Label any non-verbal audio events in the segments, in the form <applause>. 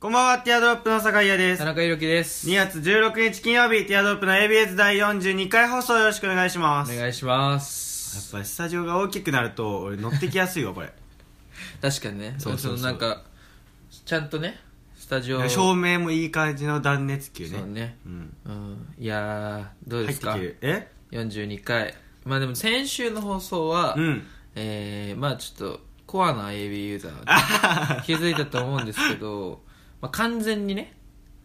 こんばんは、ティアドロップの坂井です田。中裕樹です2月16日金曜日、ティアドロップの ABS 第42回放送よろしくお願いします。やっお願いしますぱりスタジオが大きくなると、俺乗ってきやすいわ、これ。<laughs> 確かにねそうそうそうのなんかちゃんとねスタジオ照明もいい感じの断熱球ね。そうねうん。うんいやーどうですか？入ってきてる。え？42回まあでも先週の放送は、うん。えー、まあちょっとコアな AB ユーザーが <laughs> 気づいたと思うんですけど、まあ、完全にね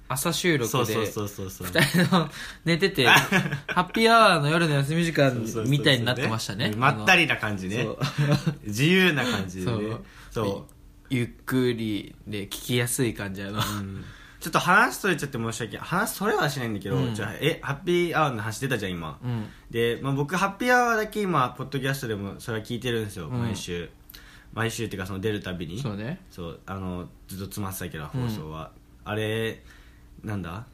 朝収録でそうそうそうそうそう。二人の寝てて <laughs> ハッピーアワーの夜の休み時間そうそうそうそうみたいになってましたねうんまったりな感じねそう。自由な感じでねそう。そゆっくりで聞きやすい感じやな、う。うんちょっと話それちゃって申し訳ない。話それはしないんだけど、うんじゃあ、え、ハッピーアワーの話出たじゃん、今。うんで、まあ、僕ハッピーアワーだけ今ポッドキャストでもそれは聞いてるんですよ、うん毎週毎週っていうかその出るたびに。そうね。そうあのずっと詰まってたけど放送は、あれなんだ？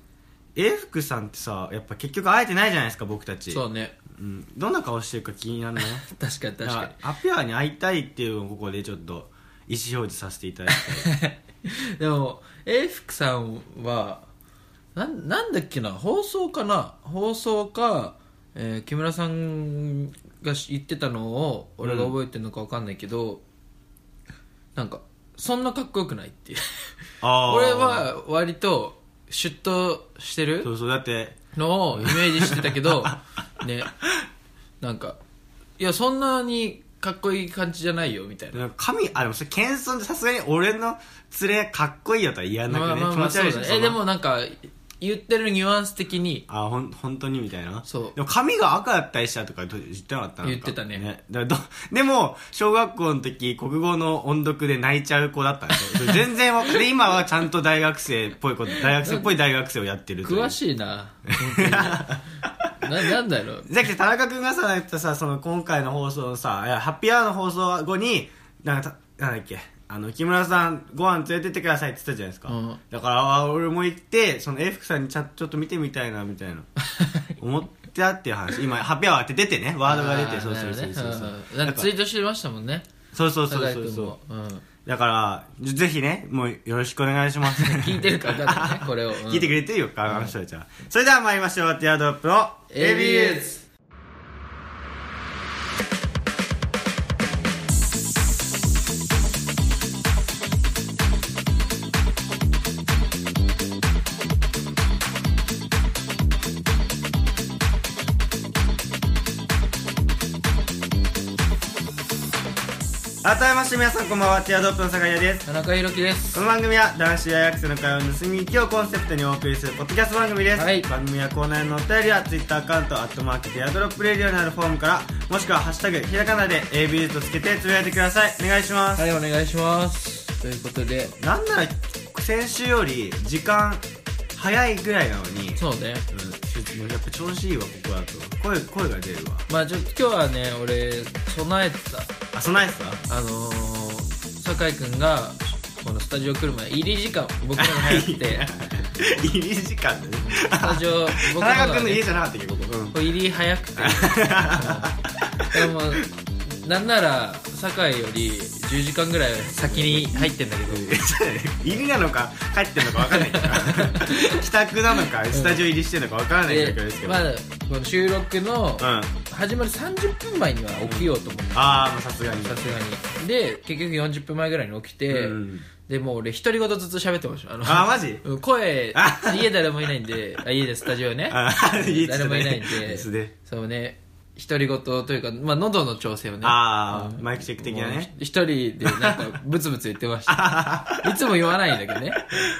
永福さんってさやっぱ結局会えてないじゃないですか僕たち。そうね。うん、どんな顔してるか気になるね <laughs> 確かに確かだからハッピーアに会いたいっていうのをここでちょっと意思表示させていただきたいに <laughs> でも永福さんはなんなんだっけな？放送かな？放送か、えー木村さんが言ってたのを俺が覚えてるのか分かんないけど、なんかそんなかっこよくないっていう。あー。俺は割とシュッとしてるそうそうだって。のをイメージしてたけど <laughs> ね。なんかいやそんなにかっこいい感じじゃないよみたいな。神あでもそれ謙遜でさすがに俺の連れかっこいいよとは言わなくね、まあまあまあ気持ち悪いそうしそのだね。えでもなんか言ってるニュアンス的に。あほん本当にみたいな？そう。でも髪が赤だったりしたとか言ってなかった？な言ってたね。だど <laughs> でも小学校の時国語の音読で泣いちゃう子だったんで。すよ全然わか <laughs> で今はちゃんと大学生っぽいこと大学生っぽい大学生をやってる詳しいな。ななんだろう。だけど田中君がさ言ったさその今回の放送のさハッピーアワーの放送後になんかたなんだっけ？あの木村さんご飯連れてってくださいって言ったじゃないですか、うん。だからあ俺も行ってその永福さんにちゃちょっと見てみたいなみたいな。思ってあっていう話。今ハッピーアワーって出てね。ワードが出てそうそうそうそう。そううんうん。なんかツイートしてましたもんね。そうそうそうそうそう。君も、うん、だからぜひねもうよろしくお願いします。<laughs> 聞いてるか分かんないねこれを、うん。<laughs> 聞いてくれてるよあの人たちは、それでは参りましょう。ティアドロップの ABS して皆さんこんばんはティアドロップの酒井です。田中裕樹です。この番組は男子大学生の会話を盗み聞きをコンセプトにお送りするポッドキャスト番組です、はい。番組やコーナーへのお便りは Twitter アカウントアットマークティアドロップレディオにあるフォームからもしくは「ハッシュタグひらがな」で ABS とつけてつぶやいてください。お願いします、はいお願いします。ということで。なんなら先週より時間早いぐらいなのにそうね。うん、やっぱ調子いいわここだと。声声が出るわ。まあちょっと今日はね俺備えてあ備えてた？たあのー、酒井君がこのスタジオ来る前入り時間僕のが早くて。入り時間で <laughs> ね。スタジオ <laughs> 僕田中のが、ね、君の家じゃなかったっけここ、うん。入り早くて。<laughs> でもなんなら酒井より10時間ぐらい先に入ってんだけど。<laughs> 入りなのか帰ってんのか分かんないけど <laughs> 帰宅なのかスタジオ入りしてんのか分からない状況ですけど、まだこの収録のうん。あ始まる30分前には起きようと思って。あーまあさすがに。さすがに。で結局40分前ぐらいに起きて、うん。でもう俺独り言ずっと喋ってました。あのあーマジ？うん声あ家誰もいないんであ家でスタジオね。誰もいないんで。そうね独り言というか、まあ、喉の調整をね。ああ、うん。マイクチェック的なね。一人でなんかブツブツ言ってました。<laughs> いつも言わないんだけどね。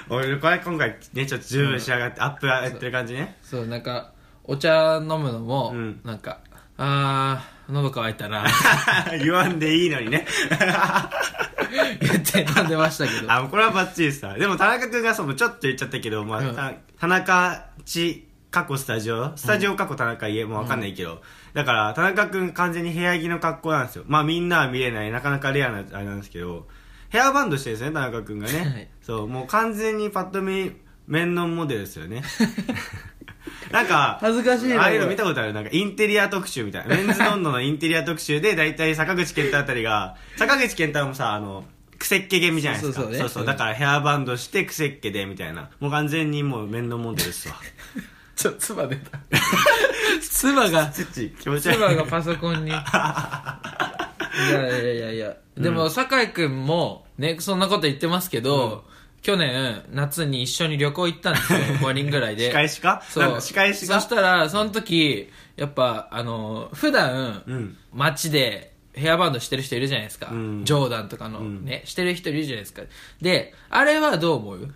俺これ今回ねちょっと十分仕上がって、アップやってる感じね。そう。なんかお茶飲むのも、うん。なんかあー喉乾いたな。<laughs> 言わんでいいのにね。<laughs> 言って飲んでましたけど。あこれはバッチリでしたでも田中君がそうちょっと言っちゃったけど、まあうん。た田中ち過去スタジオ？スタジオ過去田中家？もう分かんないけど、だから田中君完全に部屋着の格好なんですよ。まあみんなは見れない。なかなかレアなあれなんですけど。ヘアバンドしてるんですね田中君がね、はい。そう。もう完全にパッと見面のモデルですよね。<laughs> なんか恥ずかしいなああいうの見たことある？なんかインテリア特集みたいな。メンズノンノのインテリア特集で大体坂口健太あたりが坂口健太もさあのくせっ気気味じゃないですか。そうそうね。うんだからヘアバンドしてくせっ気でみたいな。もう完全にもう面倒モデルですわ <laughs> ちょ妻出た。妻が。土気持ち悪い。妻がパソコンに。いやいやいやいや。でも酒井君もねそんなこと言ってますけど、去年夏に一緒に旅行行ったんですよ。<laughs> 5人ぐらいで。仕返しか？そう。なんか仕返しかそしたらその時やっぱあの普段、うん。街でヘアバンドしてる人いるじゃないですか、うん。ジョーダンとかの。ね、してる人いるじゃないですか。であれはどう思う？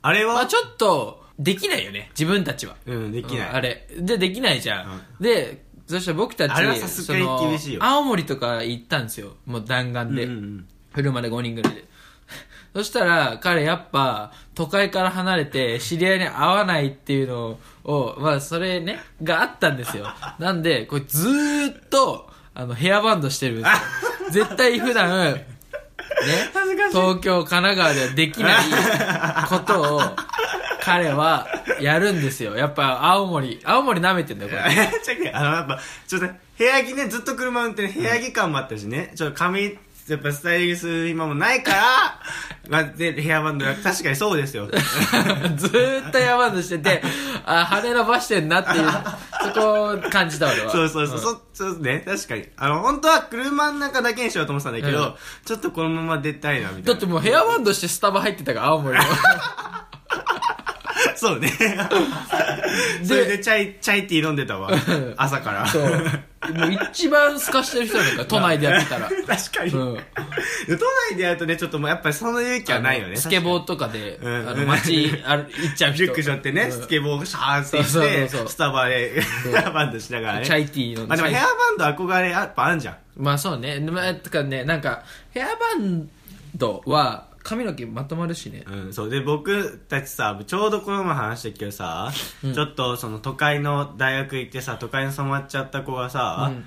あれは、まあちょっとできないよね自分たちは。うんできない。うんあれ。でできないじゃん、でそしたら僕たちあれはさすがに厳しいよ。その青森とか行ったんですよ。もう弾丸で、うんうん車で5人ぐらいで。<laughs> そしたら彼やっぱ都会から離れて知り合いに会わないっていうのをまあそれねがあったんですよ。<laughs> なんでこれずーっとあのヘアバンドしてるんですよ。絶対普段ね恥ずかしい。東京神奈川ではできないことを彼はやるんですよ。やっぱ青森青森舐めてんだよこれ。ちょっとあの、やっぱ、ちょっと、部屋着ね、ずっと車運転、部屋着感もあったしね、ちょっと髪、やっぱスタイリスト今もないから、<laughs> まあ、で、ヘアバンドが、確かにそうですよ。<laughs> ずーっとヘアバンドしててあ羽伸ばしてんなっていうそこを感じた俺は。そうそうそう、そそうね、確かに。あの、本当は車の中だけにしようと思ってたんだけど、うん。ちょっとこのまま出たいな、みたいな。だってもうヘアバンドしてスタバ入ってたから青森の <laughs> <laughs> そうね。それでチャイ、チャイティー飲んでたわ。朝から。そうもう一番透かしてる人なんだから都内でやってたら <laughs> 確かに。うん都内でやるとね、ちょっともうやっぱりその勇気はないよね。スケボーとかで、うんあの街ある行っちゃう人リュック背負ってね、うんスケボーシャーってって、そうそうそうスタバでヘアバンドしながらね。チャイティーのまあでもヘアバンド憧れやっぱあんじゃん。まあそうねまあとかねなんかヘアバンドは髪の毛まとまるしね。うん、そう。で、僕たちさ、ちょうどこの前話したけどさ、ちょっとその都会の大学行ってさ、都会に染まっちゃった子がさ、うん。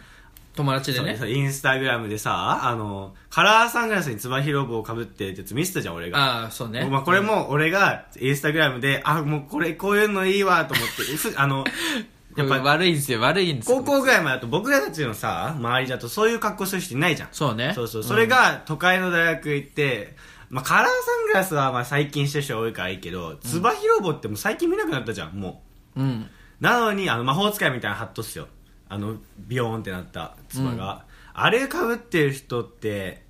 友達でね。そうインスタグラムでさ、あの、カラーサングラスにつば広帽をかぶってってやつ見せたじゃん、俺が。ああそうね。まあこれも俺がインスタグラムで、あ、もうこれ、こういうのいいわと思って、ふあの、<laughs> やっぱ悪いんですよ悪いんですよ。高校ぐらいまでだと僕らたちのさ、周りだとそういう格好する人いないじゃん。そうね。そうそう。それが都会の大学行って、まあカラーサングラスはまあ最近してる人多いからいいけど、つば広帽ってもう最近見なくなったじゃん、もうんう。なのに、あの魔法使いみたいなハットっすよ。あの、ビヨーンってなったつばが。あれ被ってる人って、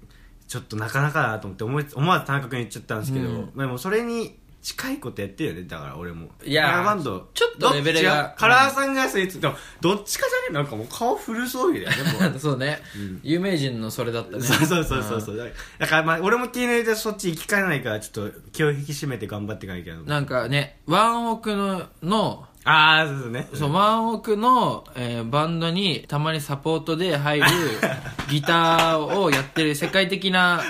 ちょっとなかなかだなと思って思い思わず田中君言っちゃったんですけど、うんまあでもそれに近いことやってるよね、だから俺も。いやーバンド。ちょっとレベルがどっちカラーサングラスについても、どっちかじゃねなんかもう顔古そうだよね、<laughs> もう。そうね、有名人のそれだったねそうそうそうそうそう。だからまあ俺も気に入れてそっち行きかねないから、ちょっと気を引き締めて頑張っていかないけど。なんかねワンオクののああ、そうそうね。そう、ワンオクの、えーバンドにたまにサポートで入るギターをやってる世界的な、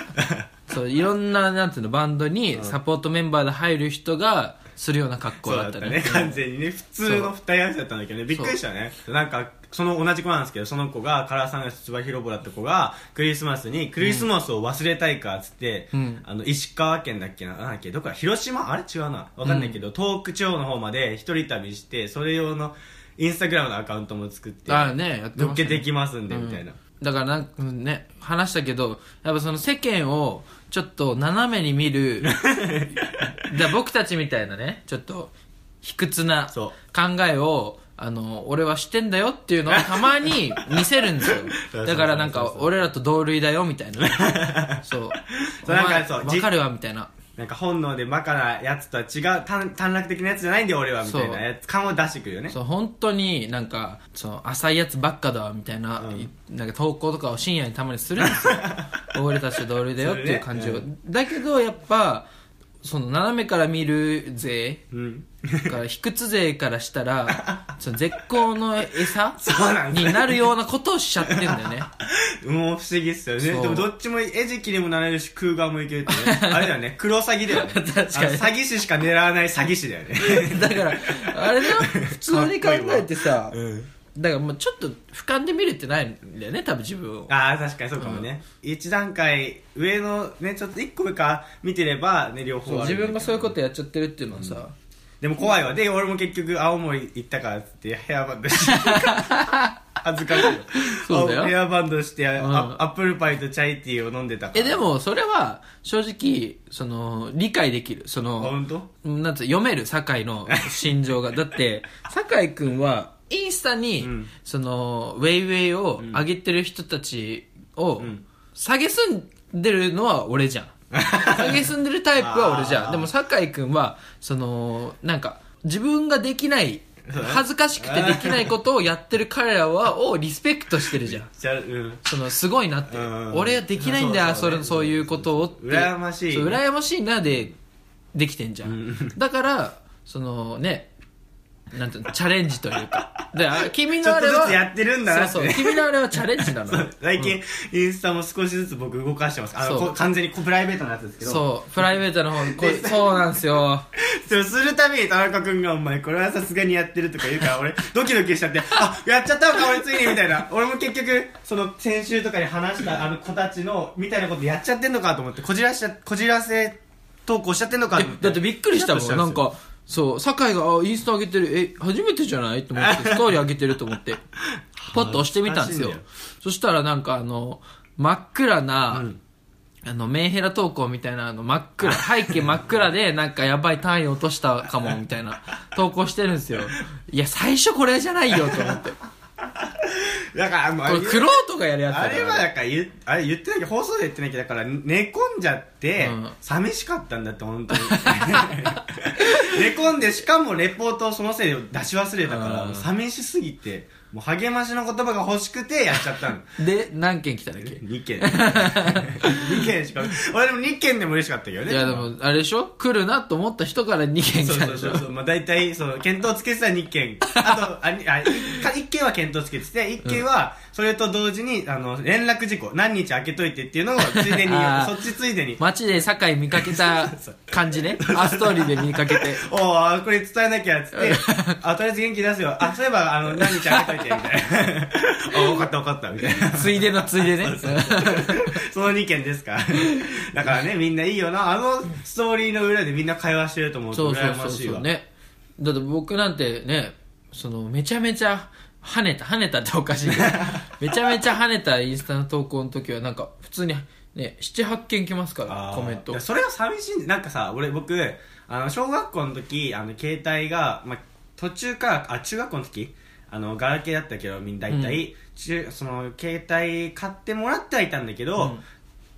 そう、いろんな、なんていうの、バンドにサポートメンバーで入る人がするような格好だったねね。。完全にね。普通の二人足だったんだけどね。びっくりしたね。なんか、その同じ子なんですけど、その子が、カラーサングラスつば広ぼだった子が、クリスマスに、クリスマスを忘れたいか、つって、うんあの、石川県だっけな、なんだっけ、どこか、広島？あれ？違うな。わかんないけど、東北地方の方まで一人旅して、それ用の、インスタグラムのアカウントも作って、ああね、やって乗っけてきますんで、みたいな。だからなんかね、話したけど、やっぱその世間をちょっと斜めに見る、<laughs> だ僕たちみたいなね、ちょっと卑屈なそう考えを、あの、俺はしてんだよっていうのをたまに見せるんです <laughs> そうそうそよ。うだからなんか、俺らと同類だよみたいな。<laughs> そう。そうなんかお前そうわかるわみたいな。なんか本能でバカなやつとは違う短短絡的なやつじゃないんで俺はみたいなやつ感を出してくるよね。そう、本当になんか、そう、浅いやつばっかだわみたいな、うん。いなんか投稿とかを深夜にたまにするんですよ。<laughs> 俺たちと同類だよっていう感じを。それだけど、やっぱ、その斜めから見る勢うんから卑屈勢からしたら <laughs> その絶好の餌そうなんですになるようなことをしちゃってんだよねもう不思議っすよね。でそうもどっちも餌食にもなれるし、空側もいけるってね。<laughs> あれだよね、黒詐欺だよね。<laughs> 確かにあの詐欺師しか狙わない詐欺師だよね。だからあれだよ普通に考えてさうん。だからもうちょっと俯瞰で見れてないんだよね多分自分を。ああ、確かにそうかもね。一段階上のね、ちょっと一個上から見てれば、ね、両そう方ある自分がそういうことやっちゃってるっていうのはさ、でも怖いわ。で、俺も結局青森行ったからっつってヘアバンドして。<laughs> 恥ずかしいそうだよ。ヘアバンドして、あん。アップルパイとチャイティーを飲んでたから。えでもそれは正直その理解できる。そあの本当？なんつう読める酒井の心情が。だって酒井君はインスタに、うん。そのウェイウェイを上げてる人たちをん。下げすんでるのは俺じゃん。<laughs> 下げすんでるタイプは俺じゃん。でも酒井君はそのなんか自分ができない恥ずかしくてできないことをやってる彼らはを <laughs> リスペクトしてるじゃん。じゃあうん。そのすごいなって、うん。俺はできないんだよそうそうね。それそういうことをって。羨ましい。そう羨ましいなでできてんじゃん。だからそのねなんていうのチャレンジというか。<laughs> であ君ちょっとのあれはずつやってるんだなって。そうそう君のあれはチャレンジなの <laughs> そう最近、インスタも少しずつ僕動かしてます。あのそう。こ完全にこプライベートなやつですけど。そうプライベートの方にこう <laughs> そうなんですよ。そうするたびに田中君が「お前これはさすがにやってる」とか言うから俺ドキドキしちゃって「あやっちゃったのか俺ついに」みたいな。俺も結局その先週とかに話したあの子たちのみたいなことやっちゃってんのかと思ってこじらしちゃこじらせ投稿しちゃってんのかと思って。えだってびっくりしたもん。なんかそう酒井があインスタ上げてる。え初めてじゃない？と思って <laughs> ストーリー上げてると思って。パッと押してみたんですよ。そしたらなんかあの真っ暗な、うん。あの、メンヘラ投稿みたいな、あの、真っ暗、<laughs> 背景真っ暗で、なんかやばい単位落としたかも、みたいな、投稿してるんですよ。いや、最初これじゃないよ、と思って。<laughs> だからもうクロートがやるやつだあれは。だから言うあれ言ってなきゃ放送で言ってなきゃだから寝込んじゃって、うん。寂しかったんだって本当に。<laughs> 寝込んでしかもレポートをそのせいで出し忘れたから寂しすぎてもう励ましの言葉が欲しくてやっちゃったの。<laughs> で、何件来たんだっけ？2件。<laughs> 2件しか。俺でも2件でも嬉しかったけどね。いや、でも、あれでしょ？来るなと思った人から2件来たんでしょ？そうそうそう、まあ、大体その検討つけてた2件。あとあにあ1件は検討つけてて1件はそれと同時にあの連絡事項何日空けといてっていうのをついでに <laughs> あー。そっちついでに。街で酒井見かけた <laughs> 感じね。あ、ストーリーで見かけて。<laughs> おーこれ伝えなきゃっつって。あとりあえず元気出すよ。あそういえばあの何日空けといてみたいな。あ分かった分かったみたいな。ついでのついでね。その2件ですか。らだからねみんないいよな。あのストーリーの裏でみんな会話してると思うとそうそう羨ましいわ。そうそう。ね。だって僕なんてねそのめちゃめちゃ跳ねた跳ねたって <laughs> おかしいけどめちゃめちゃ跳ねたインスタの投稿の時はなんか普通にね78件来ますからコメント。それが寂しいなんかさ俺僕あの小学校の時あの携帯が、まあ、途中からあ中学校の時？あのガラケーだったけどみんな大体、中その携帯買ってもらってはいたんだけど、うん。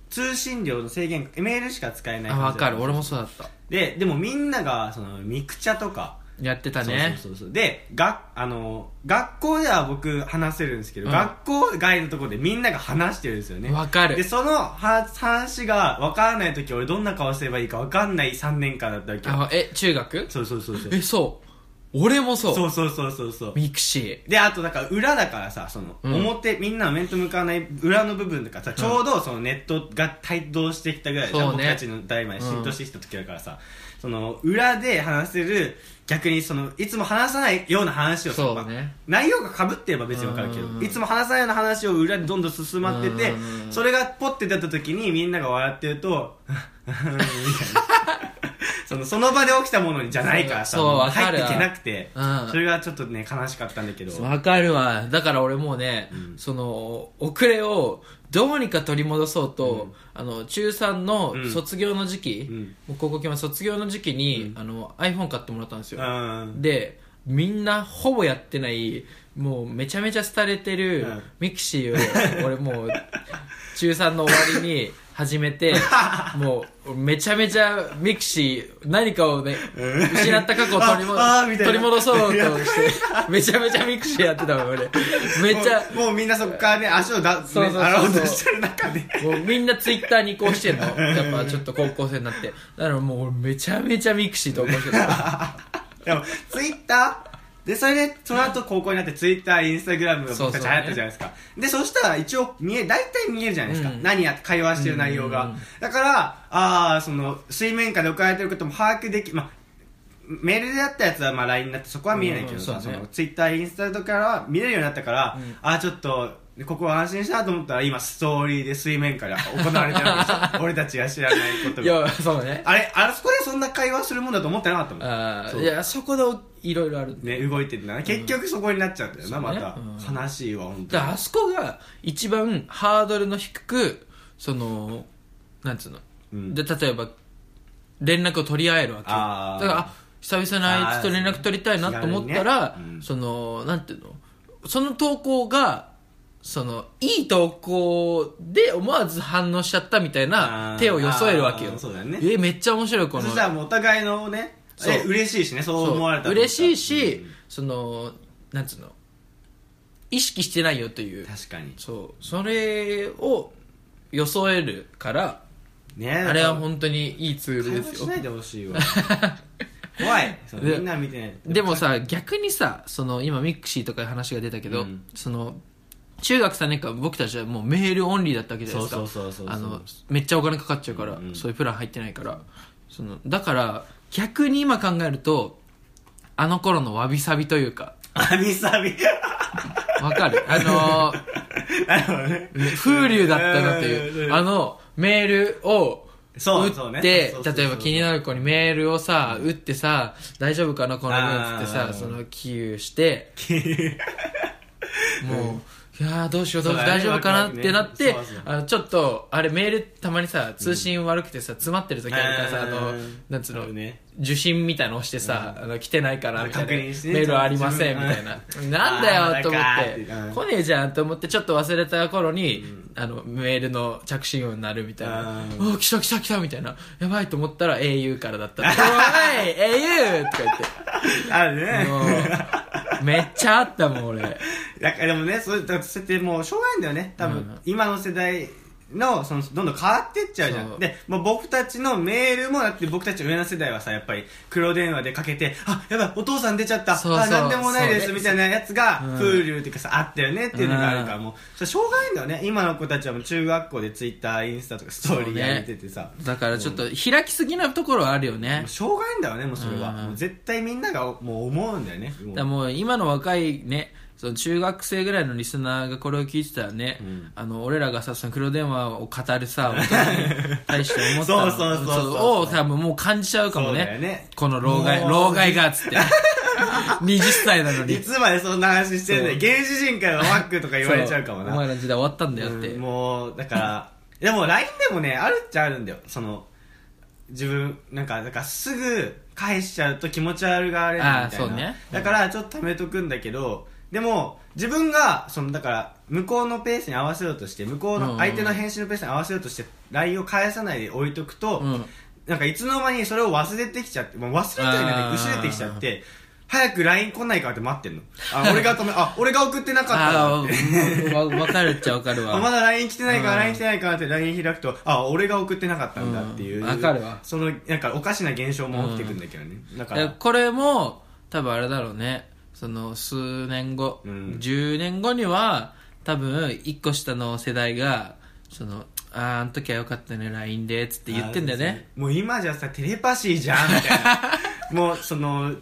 通信量の制限メールしか使えないあ分かる。俺もそうだった。ででもみんながそのミクチャとかやってたね。そうそうそうでがあの学校では僕話せるんですけど、うん。学校外のところでみんなが話してるんですよね。分かる。でそのは話が分からない時俺どんな顔すればいいか分かんない3年間だったわけよ。あえ中学？そうそうそうそう。えそう。俺もそう。そうそうそうそうそう。ミクシであとだから裏だからさその、うん。表みんなの面と向かわない裏の部分とかさちょうどそのネットが帯同してきたぐらいじゃん、そうね。僕たちの代まで浸透してきた時だからさ、その裏で話せる逆にそのいつも話さないような話をそうね。内容が被ってれば別に分かるけどうん。いつも話さないような話を裏でどんどん進まっててうん。それがポッて出た時にみんなが笑ってるとみたいなそのその場で起きたものじゃないからさそうもわかる。入っていけなくてうん。それがちょっとね悲しかったんだけど。わかるわ。だから俺もうね、うん。その遅れをどうにか取り戻そうと、うん。あの中3のうん。卒業の時期、うん。もう高校決まる卒業の時期に、うん。あの iPhone 買ってもらったんですよ、うん。でみんなほぼやってないもうめちゃめちゃ廃れてるうん。ミクシーを俺もう中3の終わりに始めて <laughs> もうめちゃめちゃミクシー何かをねうん。失った過去を取りも取り戻そうとして <laughs> めちゃめちゃミクシーやってたもん俺。めっちゃもうみんなそこからね足をだそうそうそうそう。ね洗おうとしてる中で。もうみんなツイッターに移行してんの。やっぱちょっと高校生になって。だからもう俺めちゃめちゃミクシー投稿してた <laughs> でもツイッターでそれでその後高校になってツイッターインスタグラムが僕たち流行ったじゃないですか、でそしたら一応見え大体見えるじゃないですか、うん。何やって会話してる内容が、うん。うんうんだからああその水面下で置かれてることも把握できまあメールであったやつはまあ LINE になってそこは見えないけどさ、うん。そうね。そのツイッターインスタとかは見れるようになったから、うん。ああちょっとでここは安心したと思ったら今ストーリーで水面下で行われてるわけでしょ <laughs> 俺たちが知らないことが。いやそうね。あれあそこでそんな会話するもんだと思ってなかった。もんそうあーいやそこでいろいろあるね動いてるんだな。結局そこになっちゃうんだよな、まそうね。た、悲しいわ本当に。だからあそこが一番ハードルの低くそのなんつうの、うん。で例えば連絡を取り合えるわけよ。あー。だからあ久々にあいつと連絡取りたいなと思ったら、気軽にね。うんそのなんていうの？その投稿がそのいい投稿で思わず反応しちゃったみたいな手をよそえるわけよ。そうだよね。えめっちゃ面白いこの。そしたらもうお互いのねそう。え嬉しいしねそうそう。思われたら。嬉しいし、うん。そのなんつうの意識してないよという。確かに。そう。それを装えるからねあれは本当にいいツールですよ。しないでほしいわ。<laughs> 怖い。みんな見てないでもさ逆にさその今ミクシーとかで話が出たけど、うん。その中学3年間僕たちはもうメールオンリーだったわけじゃないですか。あのめっちゃお金かかっちゃうから、うんうん。そういうプラン入ってないから。そのだから逆に今考えるとあの頃のわびさびというか。アミサビわかる？あの <laughs> なるほどね。風流だったなっていう。うん。あのメールを打そうそうね。って例えば気になる子にメールをさ打ってさ大丈夫かなこの分っつってさそのキーして。もういやーどうしようどうしよう大丈夫かなってなってあのちょっとあれメールたまにさ通信悪くてさ詰まってる時あるからさあのうんなんつうの受信みたいの押してさ、あの来てないかなみたいな、確認してね。メールありませんみたいな、なんだよと思あって。ーなん来ねえじゃんと思ってちょっと忘れた頃に、あのメールの着信音になるみたいな。うん「お来た来た来た」みたいな。やばいと思ったら au からだった「<laughs> おい au!」とか言って。あるね。もうめっちゃあったもん俺。<laughs> だからでもねそうだからそうやってもうしょうがないんだよね。多分、うん。今の世代のそのどんどん変わってっちゃうじゃそう。んでもう僕たちのメールもだって僕たち上の世代はさやっぱり黒電話でかけてあやばいお父さん出ちゃった。そうそう。あなんでもないですそう。ねみたいなやつがうん。Hulu っていうかさあったよねっていうのがあるからうん。もうそれしょうがないんだよね。今の子たちはもう中学校で Twitter インスタとかストーリーやめててさ、だからちょっと開きすぎなところはあるよね。もうしょうがないんだよねもうそれは、うん。もう絶対みんながもう思うんだよね。もう。だからもう今の若いねその中学生ぐらいのリスナーがこれを聞いてたらね、うん。あの俺らがさその黒電話を語るさ <laughs> 大人に対して思ったの。そうそうそうを多分もう感じちゃうかもねよねこの老害老害がっつって20歳なのにいつまでそんな話してんだよそう原始人からのワックとか言われちゃうかもなそお前らの時代終わったんだよって、うんもうだからでも LINE でもねあるっちゃあるんだよその自分なんかなんかすぐ返しちゃうと気持ち悪がられるみたいなねだからちょっと貯めとくんだけどでも自分がそのだから向こうのペースに合わせようとして向こうの相手の返信のペースに合わせようとして LINE を返さないで置いとくと、うん。なんかいつの間にそれを忘れてきちゃって、もう忘れてるん薄れてきちゃって早く LINE 来ないかって待ってんの。あ俺が止めあ俺が送ってなかった。あわ分かるっちゃ分かるわ。あまだ LINE 来てないからうん LINE 来てないからって LINE 開くとあ俺が送ってなかったんだっていう、うん。わかるわ。そのなんかおかしな現象も起きてくんだけどね、だから。これも多分あれだろうねその数年後、うん。10年後には多分1個下の世代がそのあーあの時はよかったね LINE でっつって言ってんだよね。もう今じゃさテレパシーじゃんみたいな。<laughs> もうその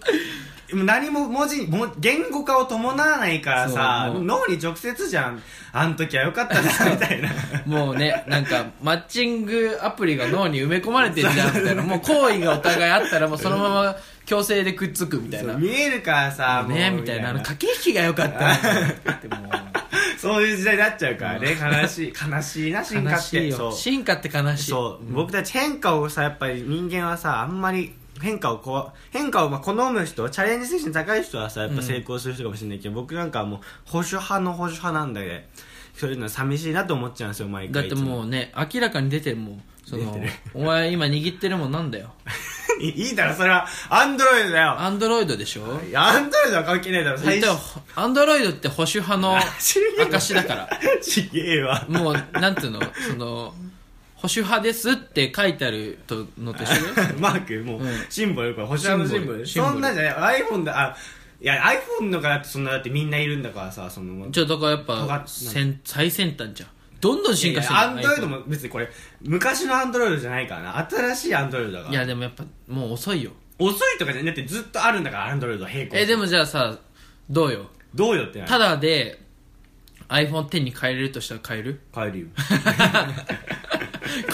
何も文字もう言語化を伴わないからさ脳に直接じゃん。あの時はよかったなみたいな。<laughs> もうねなんかマッチングアプリが脳に埋め込まれてるじゃんみたいな。もう行為がお互いあったらもうそのまま強制でくっつくみたいな。見えるからさもうねみたいな。あの駆け引きが良かった <laughs> そういう時代になっちゃうからね悲しい悲しいな進化って。進化って悲しい。そう、僕たち変化をさやっぱり人間はさあんまり変化をこう変化をまあ好む人チャレンジ精神高い人はさやっぱ成功する人かもしれないけど、僕なんかはもう保守派の保守派なんだけどそういうのは寂しいなと思っちゃうんですよ毎だってももうね明らかに出てるもんそのお前今握ってるもんなんだよ。<laughs> いいいだろそれは。アンドロイドだよ。アンドロイドでしょ？いやアンドロイドは関係ないだろ。言ったらアンドロイドって保守派の <laughs> 証だから。ちげえわ。もうなんていうの？その保守派ですって書いてあるとのと一緒？だ <laughs> よマークもう、うん。シンボルこれ星のシンボル。シンボル。そんなんじゃない。iPhone だあいや iPhone のからってそんなだってみんないるんだからさそのちょだからやっぱ先最先端じゃんどんどん進化してるアンドロイドも別にこれ昔のアンドロイドじゃないからな新しいアンドロイドだからいやでもやっぱもう遅いよ。遅いとかじゃなくてずっとあるんだからアンドロイド並行。えでもじゃあさどうよ？どうよってなただで iPhone10 に変えれるとしたら変える？変えるよ。<laughs>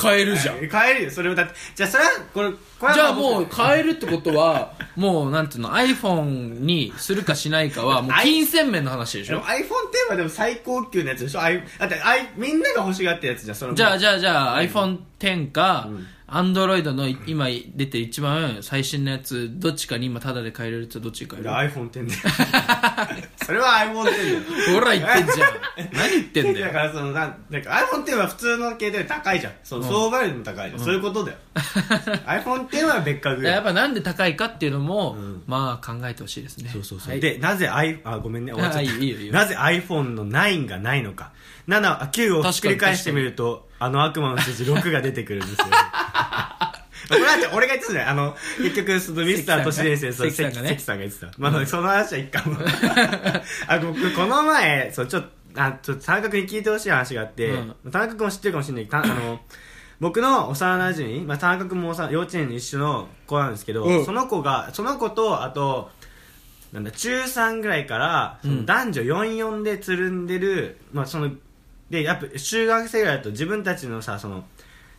変えるじゃん。<laughs> 変えるよ。それをだってじゃあそれはこれこれはじゃあもう変えるってことはもうなんていうの iPhone にするかしないかはもう金銭面の話でしょ？iPhone10 はでも最高級のやつでしょ？あいだってあいみんなが欲しがってるやつじゃんそのじゃあじゃあじゃあ iPhone10 か Android の今出てる一番最新のやつどっちかに今タダで買えれるとどっちに買えいるや iPhone10 で。<laughs> それは iPhone10 だよほら言ってんじゃん。何言ってんだだよからそのなんなんか iPhone10 は普通の携帯より高いじゃん。その相場よりも高いじゃん、そういうことだよ。<laughs> iPhone10 は別格よ。やっぱなんで高いかっていうのも、ん。まあ考えてほしいですね。そうそうそう、はい。でなぜ i あごめんね終わっちゃった。あいいよいいよ。なぜ iPhone の9がないのか。7あ9をひっくり返してみるとあの悪魔の数字6が出てくるんですよ。<laughs> これは俺が言ってたじゃん。あの結局そのミスター都市伝説と関関さんがね。関さんが言ってた。まあ、その話は一回も。<laughs> あ僕この前そうちょっとあちょっと田中君に聞いてほしい話があって、うん。田中君も知ってるかもしれない。けどたあの僕の幼馴染、まあ、田中君も幼幼稚園に一緒の子なんですけど、うん。その子がその子とあとなんだ中3ぐらいから男女44でつるんでる、まあそのでやっぱ中学生ぐらいだと自分たちのさその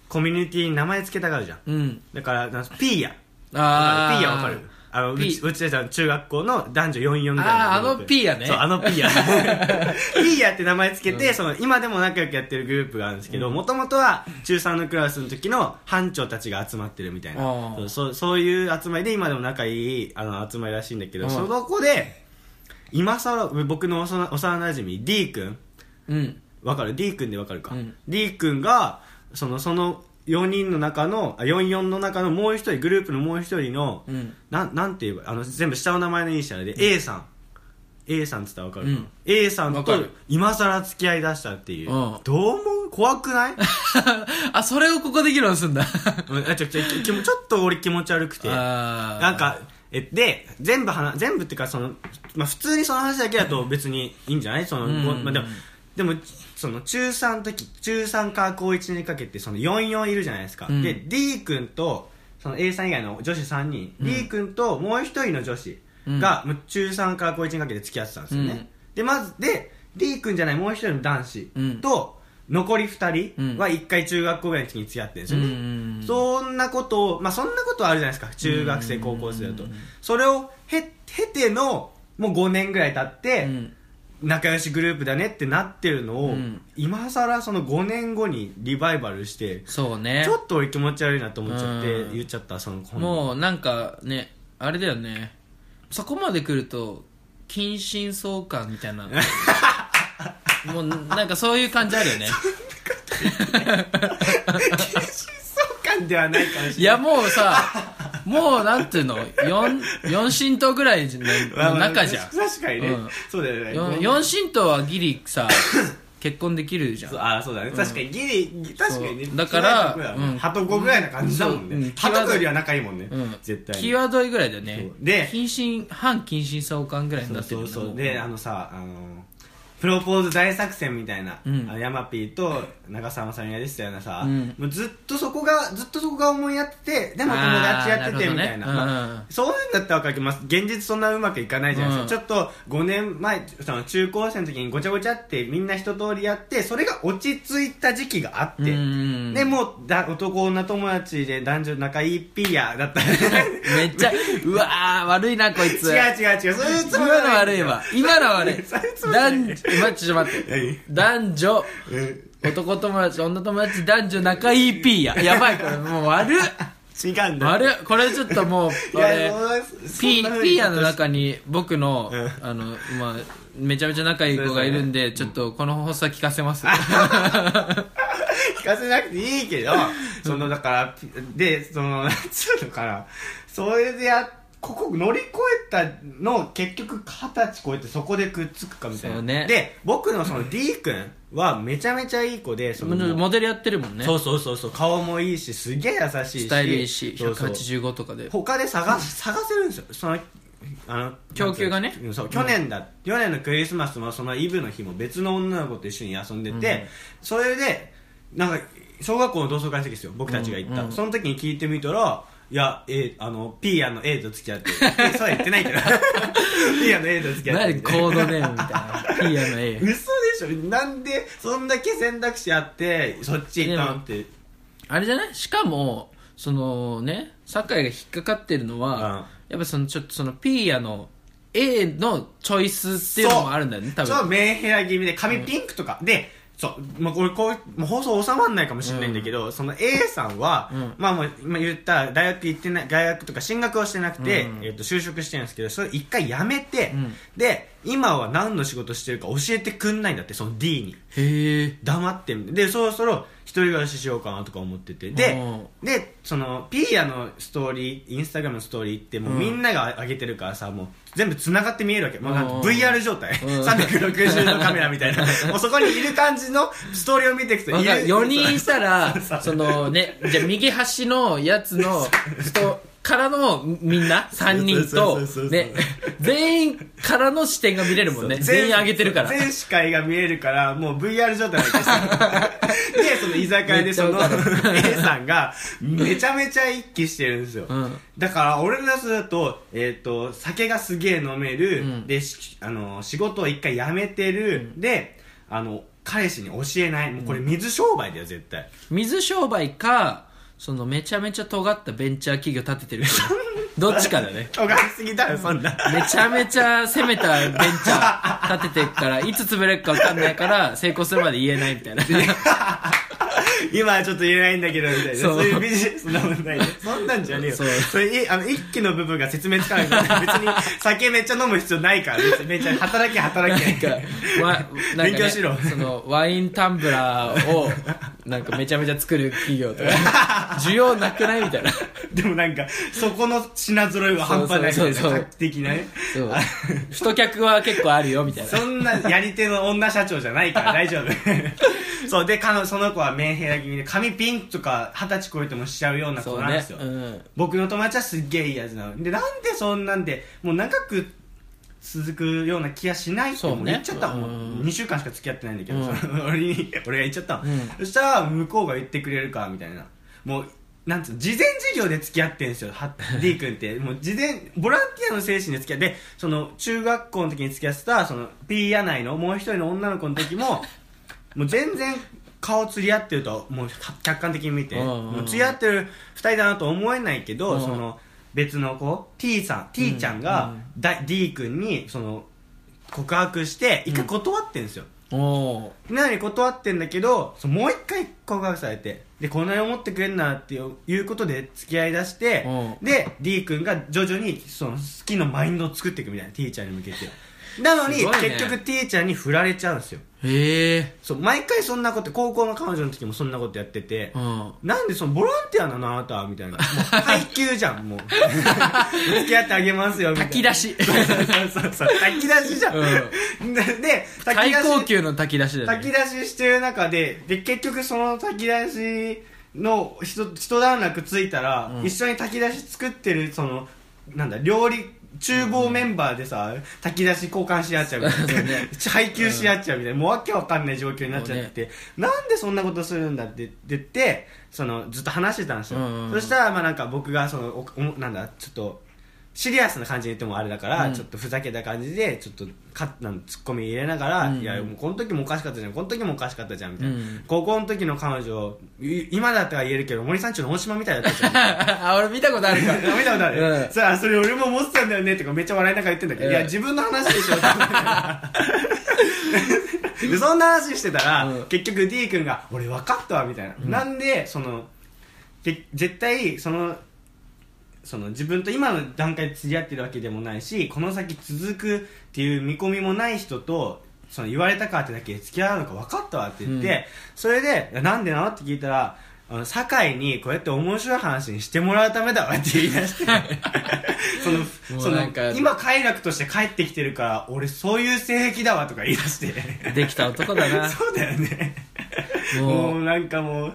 コミュニティに名前つけたがるじゃん。うん。だからなんかピーヤ。あー。ピーヤわかる。あのうピちうちでさ中学校の男女44ぐらいのあーあのピーヤね。そうあのピーヤ。<laughs> ピーヤって名前つけて、その今でも仲良くやってるグループがあるんですけどもともとは中3のクラスの時の班長たちが集まってるみたいな。そうそういう集まりで今でも仲いいあの集まりらしいんだけど、うん。その子で今さら僕の幼幼馴染 D 君。うんわかる？D 君でわかるか、うん。D 君がそのその4人の中のあ44の中のもう一人グループのもう一人の、うん。なんなんて言えばあの全部下の名前のイニシャルで A さん。A さんっつったらわかる、うん。A さんと今さら付き合いだしたっていう、うん。どう思う？怖くない？<laughs> あそれをここで議論すんだ。うん。あちょちょちょちょっと俺気持ち悪くて。なんかえで全部話全部っていうかその、まあ、普通にその話だけだと別にいいんじゃない？その、うん。ごまあ、でもでもその中3の時中3から高1にかけてその44いるじゃないですか、うん。で D 君とその A さん以外の女子3人、うん。D 君ともう一人の女子が、中3から高1にかけて付き合ってたんですよね、うん。でまずで D 君じゃないもう一人の男子うん。と、残り2うん。人は1回中学校ぐらいの時に付き合ってるんですよね、うんそんなことを、まあ、そんなことはあるじゃないですか中学生うん。高校生だと。それをへ経てのもう5年ぐらい経って、うん仲良しグループだねってなってるのを、うん。今さらその5年後にリバイバルしてそうね。ちょっと俺気持ち悪いなと思っちゃってうん。言っちゃったその本もうなんかねあれだよね。そこまで来ると近親相関みたいな。<laughs> もうなんかそういう感じあるよね。そう感 <laughs> ではないかもしれない。いやもうさもうなんていうの？四四神道ぐらいの中じゃん。確かにね、うん。そうだよね。四四。神道はギリさ結婚できるじゃん。そうあそうだね、確かにギリ確かにね。そう。だからうん。ハトコぐらいな感じだもんね、ハトコよりは仲いいもんね、うん。絶対に。際どいぐらいだよね。そう。で近親反近親相関ぐらいにそうなってるそうんだそう。であのさあのプロポーズ大作戦みたいな、うん。あのヤマピーと長澤まさみが出てたようなさ、うん。もうずっとそこがずっとそこが思いやっててでも友達やっててみたいな。あーなるほどね。まあうんそういうんだったら分かるけど、まあ、現実そんなうまくいかないじゃないですか、ちょっと5年前その中高生の時にごちゃごちゃってみんな一通りやってそれが落ち着いた時期があって、うんでもうだ男女友達で男女仲いいピーヤだった。<laughs> めっちゃうわー悪いなこいつ。違う違う違う。そういうつもり今の悪いわ。今の悪い。<laughs> 男女待ってちょっと待って。何？男女。うん男友達女友達男女仲いいピーや。や。ばいこれ。もう悪っ。違うんだ。悪っ。これちょっともういあれピーヤの中に僕のうん。あのまあめちゃめちゃ仲いい子がいるんでちょっとこの放送は聞かせます。<laughs> 聞かせなくていいけど、そのだからでそのなんつうのかな。それでやここ乗り越えたの結局二十歳超えてそこでくっつくかみたいな、ね。で僕のその D 君はめちゃめちゃいい子でそのモデルやってるもんね。そうそうそうそう顔もいいしすげえ優しいし。スタイルいいしそうそう。185とかで。他で探す探せるんですよ。そのあの供給がね。うんそう去年だ、去年のクリスマスもそのイブの日も別の女の子と一緒に遊んでて、うん。それでなんか小学校の同窓会の時ですよ。僕たちが行った、うん。うん。その時に聞いてみたらいや、A、あのピーヤの A と付き合ってえそうは言ってないけど。<laughs> ピーヤの A と付き合って何コードネームみたいな。ピーヤの A 嘘でしょ。なんでそんだけ選択肢あってそっち行ったのって。あれじゃない？しかもそのね酒井が引っかかってるのは、やっぱそのちょっとそのピーヤの A のチョイスっていうのもあるんだよね多分。そうメンヘラ気味で。髪ピンクとか、でそう、まあ、これこうもう放送収まんないかもしれないんだけど、その A さんは、うん。まあもう今言った大学行ってない大学とか進学をしてなくて、うん。えっと就職してるんですけどそれ一回辞めて、うん。で今は何の仕事してるか教えてくんないんだってその D に。へえ。黙ってんでそろそろ一人暮らししようかなとか思ってて。ででそのピーヤのストーリーインスタグラムのストーリーってもうみんなが上げてるからさもう全部繋がって見えるわけ。もうなんかうん VR 状態。うん。360度カメラみたいな。<laughs> もうそこにいる感じのストーリーを見ていくといる。4人いたら <laughs> そのねじゃあ右端のやつの人からのみんな3人そうとそうそうそう。ね。全員からの視点が見れるもんね。全員上げてるから。全視界が見えるからもう VR 状態なんですよでその居酒屋でその A さんがめちゃめちゃ一気してるんですよ、うん。だから俺らすると,、えー、と酒がすげえ飲める、うん。でしあの仕事を一回辞めてる、であの彼氏に教えない。もうこれ水商売だよ絶対。水商売かそのめちゃめちゃ尖ったベンチャー企業立ててる人。<laughs> どっちかだね。尖りすぎだよそんな。めちゃめちゃ攻めたベンチャー立ててるからいつ潰れるか分かんないから成功するまで言えないみたいな <laughs> 今はちょっと言えないんだけどみたいな。そそうういうビジネスの問題で。そんなんじゃねえよ。そう。それいあの一気の部分が説明つかない。から別に酒めっちゃ飲む必要ないから。別にめっちゃ働け働け。なんか、わなんかね、勉強しろ。そのワインタンブラーをなんかめちゃめちゃ作る企業とか。<laughs> 需要なくない？みたいな <laughs> でもなんかそこの品揃えは半端ないみたいなそうそう。そう画期的なね。そう。太客は結構あるよみたいな。そんなやり手の女社長じゃないから <laughs> 大丈夫。<laughs> そうで彼女その子はメンヘラ気味で髪ピンとか二十歳超えてもしちゃうようなそうね子なんですよ、うん。僕の友達はすっげえいいやつなの。でなんでそんなんでもう長く続くような気がしないってそうね。もう言っちゃったもん、うん。2週間しか付き合ってないんだけど、うん。その俺に俺が言っちゃったの、うん。そしたら向こうが言ってくれるかみたいな。もうなんつうの事前授業で付き合ってんですよは <laughs> D 君って。もう事前ボランティアの精神で付き合ってその中学校の時に付き合ってたその P や内のもう一人の女の子の時も <laughs> もう全然顔釣り合ってるともう客観的に見て、もう釣り合ってる二人だなと思えないけど、うん。その別の子 T さん T ちゃんが、だ D 君にその告白して一回断ってんですよ、なのに断ってんだけどそのもう一回告白されてでこんなに思ってくれるなっていうことで付き合いだしてうで D 君が徐々にその好きのマインドを作っていくみたいな T ちゃんに向けてなのに、結局 T ちゃんに振られちゃうんですよ。へえ。そう毎回そんなこと高校の彼女の時もそんなことやってて、うん。なんでそのボランティアなのあなたはみたいな。もう配給じゃんもう。<laughs> 付き合ってあげますよみたいな。炊き出し。そうそうそう。炊き出しじゃん、でで炊き出最し高級の炊き出しだ炊きね出ししてる中でで結局その炊き出しの人一段落ついたら、うん。一緒に炊き出し作ってるそのなんだ料理厨房メンバーでさ、炊き出し交換し合っちゃうみたいな、ね。<laughs> 配給し合っちゃうみたいな、もうわけわかんない状況になっちゃって。て、なんでそんなことするんだって言ってそのずっと話してたんですよ、そしたらまあなんか僕がそのおおなんだちょっとシリアスな感じで言ってもあれだから、うん。ちょっとふざけた感じでちょっとかなんツッコミ入れながら、うん。いやもうこの時もおかしかったじゃんこの時もおかしかったじゃんみたいな、うん。高校の時の彼女い今だったら言えるけど森さんちの大島みたいだったじゃん。<laughs> あ俺見たことあるか。<laughs> 見たことある、うん。さあそれ俺も思ってたんだよねとかめっちゃ笑いながら言ってんだけど、うん。いや自分の話でしょ。<laughs> でそんな話してたら、うん。結局 D 君が「俺分かったわ」みたいな、うん。なんでそのけ絶対そのその自分と今の段階で釣り合ってるわけでもないしこの先続くっていう見込みもない人とその言われたからってだけで付き合うのか分かったわって言って、うん。それで「なんでなの?」って聞いたらあの酒井にこうやって面白い話にしてもらうためだわって言い出して <laughs> そのその今快楽として帰ってきてるから俺そういう性癖だわとか言い出して。できた男だな。<laughs> そうだよね。もうなんかもう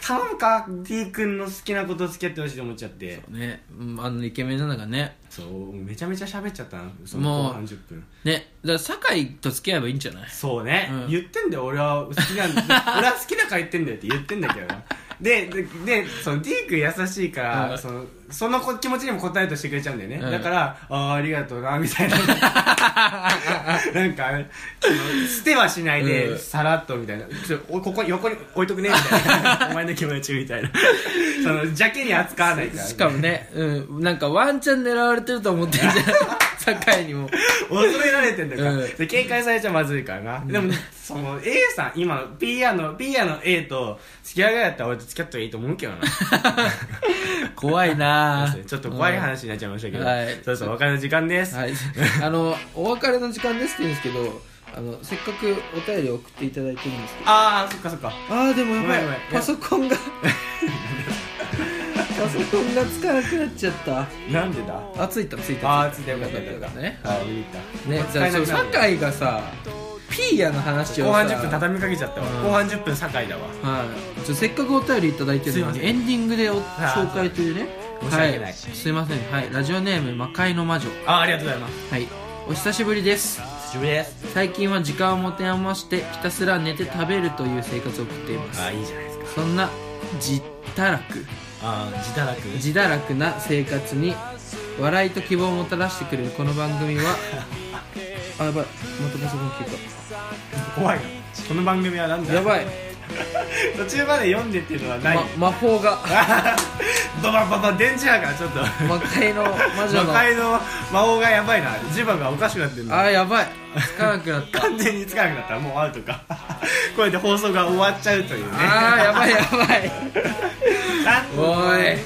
頼むか D 君の好きなこと付き合ってほしいと思っちゃって。ね。うんあのイケメンなんだからね。そうめちゃめちゃ喋っちゃったなそもうの後半10分。ねだから酒井と付き合えばいいんじゃないそうね、うん言ってんだよ俺は好きなんだ俺は好きだから言ってんだよって言ってんだけどなでででその D 君優しいから、うんそのその子気持ちにも応えるとしてくれちゃうんだよね、うんだからああありがとうなみたいな。<laughs> なんかその捨てはしないで、うん。さらっとみたいな。ちょおここ横に置いとくねみたいな。<laughs> お前の気持ちみたいな。その邪気に扱わないからしかもね、うん、なんかワンチャン狙われてると思ってるじゃん酒井にも。恐れられてんだから、うん。で警戒されちゃまずいからな、でもその A さん今の PR の PR の A と付き合いがやったら俺と付き合った方がいいと思うけどな。<laughs> 怖いなちょっと怖い話になっちゃいましたけど、はい。そろそろお別れの時間です、はい、あのお別れの時間ですって言うんですけどあのせっかくお便り送っていただいてるんですけど。ああそっかそっか。ああでもやばい。パソコンがパソコンがつかなくなっちゃった。なんでだ？あついたついた。あーついた。よかったよかったねはいたねじゃあ酒井がさピーヤの話をさ後半10分畳みかけちゃったわ、うん。後半10分酒井だわ。はい、ちょせっかくお便りいただいてるのすいません。にエンディングでお紹介というね。申し訳ない。はい、すいません、はい、ラジオネーム魔界の魔女。あありがとうございます。はい。お久しぶりです。久しぶりです。最近は時間を持て余してひたすら寝て食べるという生活を送っています。ああいいじゃないですか。そんな自堕落ああ自堕落。自堕落な生活に笑いと希望をもたらしてくれるこの番組は <laughs> あやばい。またパソコン消え怖いなこの番組は何だ？たやばい、<laughs> 途中まで読んでっていうのはない、ま、魔法が。<laughs> ババババ電池だからちょっと。魔界の魔女魔の界の魔法がやばいな。磁場がおかしくなってるあーやばい。つかなくなった。完全につかなくなった。らもうアウトか。これで放送が終わっちゃうというね。あーやばいやばいおい。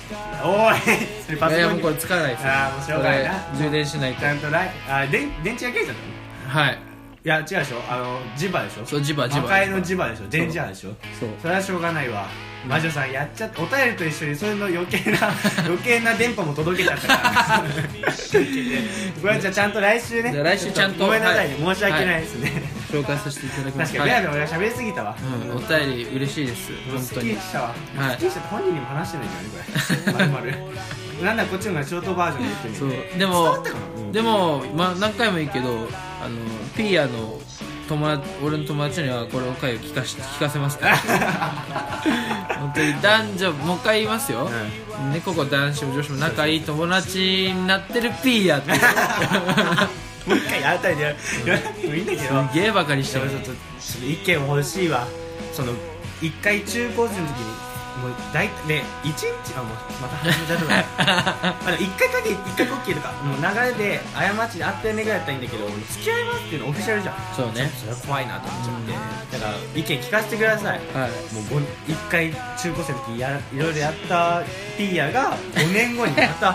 おい。それパいやいやもうこれつかないですあーもうしょうがないな。充電しないと。ちゃんとライあ電電池が切れちゃったのはい。いや違うでしょ。あの磁場でしょ。そう磁場磁場魔界の磁場でしょ。電磁波でしょ。そう。それはしょうがないわ。魔女さんやっちゃったお便りと一緒にそれの余計な <laughs> 余計な電波も届けちゃったからこれじゃあちゃんと来週ね。来週ちゃんとごめんなさいね、はい。申し訳ないですね、紹介させていただきます。確かにベラベラ喋りすぎたわ、うん、お便り嬉しいです。本す当に。っきりしたわ、はい。すっきりしたって本人にも話してないんだよねこれ。<laughs> まるまる。なんだこっちの方がショートバージョンで言ってみる。そう。で伝わもったかな？うん。でも、まあ、何回もいいけどあのピーヤの友達俺の友達にはこれを回を聞かし聞かせますから。<laughs> 本当に男女もう一回言いますよ、ね、ここ男子も女子も仲いい友達になってるピーヤっていう <laughs> もう一回やったりでやらなくてもいいんだけど。すげえバカにしてるちょっとちょっと意見欲しいわ。その一回中高生の時にもう大体ね一日あもうまた始めちゃった <laughs> あの一回かけ一回こっきりとかもう流れで過ちであったよねぐらいやったらいいんだけど付き合いますっていうのオフィシャルじゃん。そうね。それは怖いなと思っちゃってだから意見聞かせてください。はい。もうご一回中高生の時やいろいろやったピーヤが5年後にまたう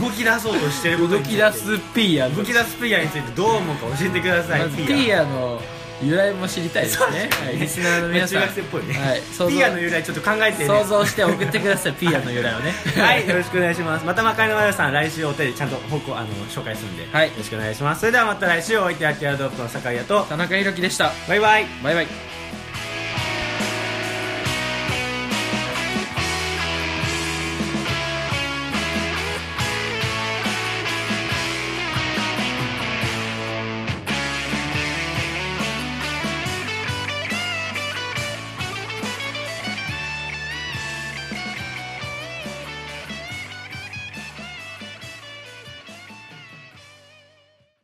動き出そうとしてること動き出すピーヤ動き出すピーヤについてどう思うか教えてくださいピーヤの由来も知りたいですね、はい、リスナーの皆さん。中学生っぽいね、はい、想ピーヤの由来ちょっと考えてね。想像して送ってくださいピーヤの由来をね。<laughs> はいよろしくお願いします。また魔界のマヨさん来週お便りちゃんと報告あの紹介するんで、はい。よろしくお願いします。それではまた来週お相手はティアドロップの酒井屋と田中裕樹でした。バイバイ。バイバイ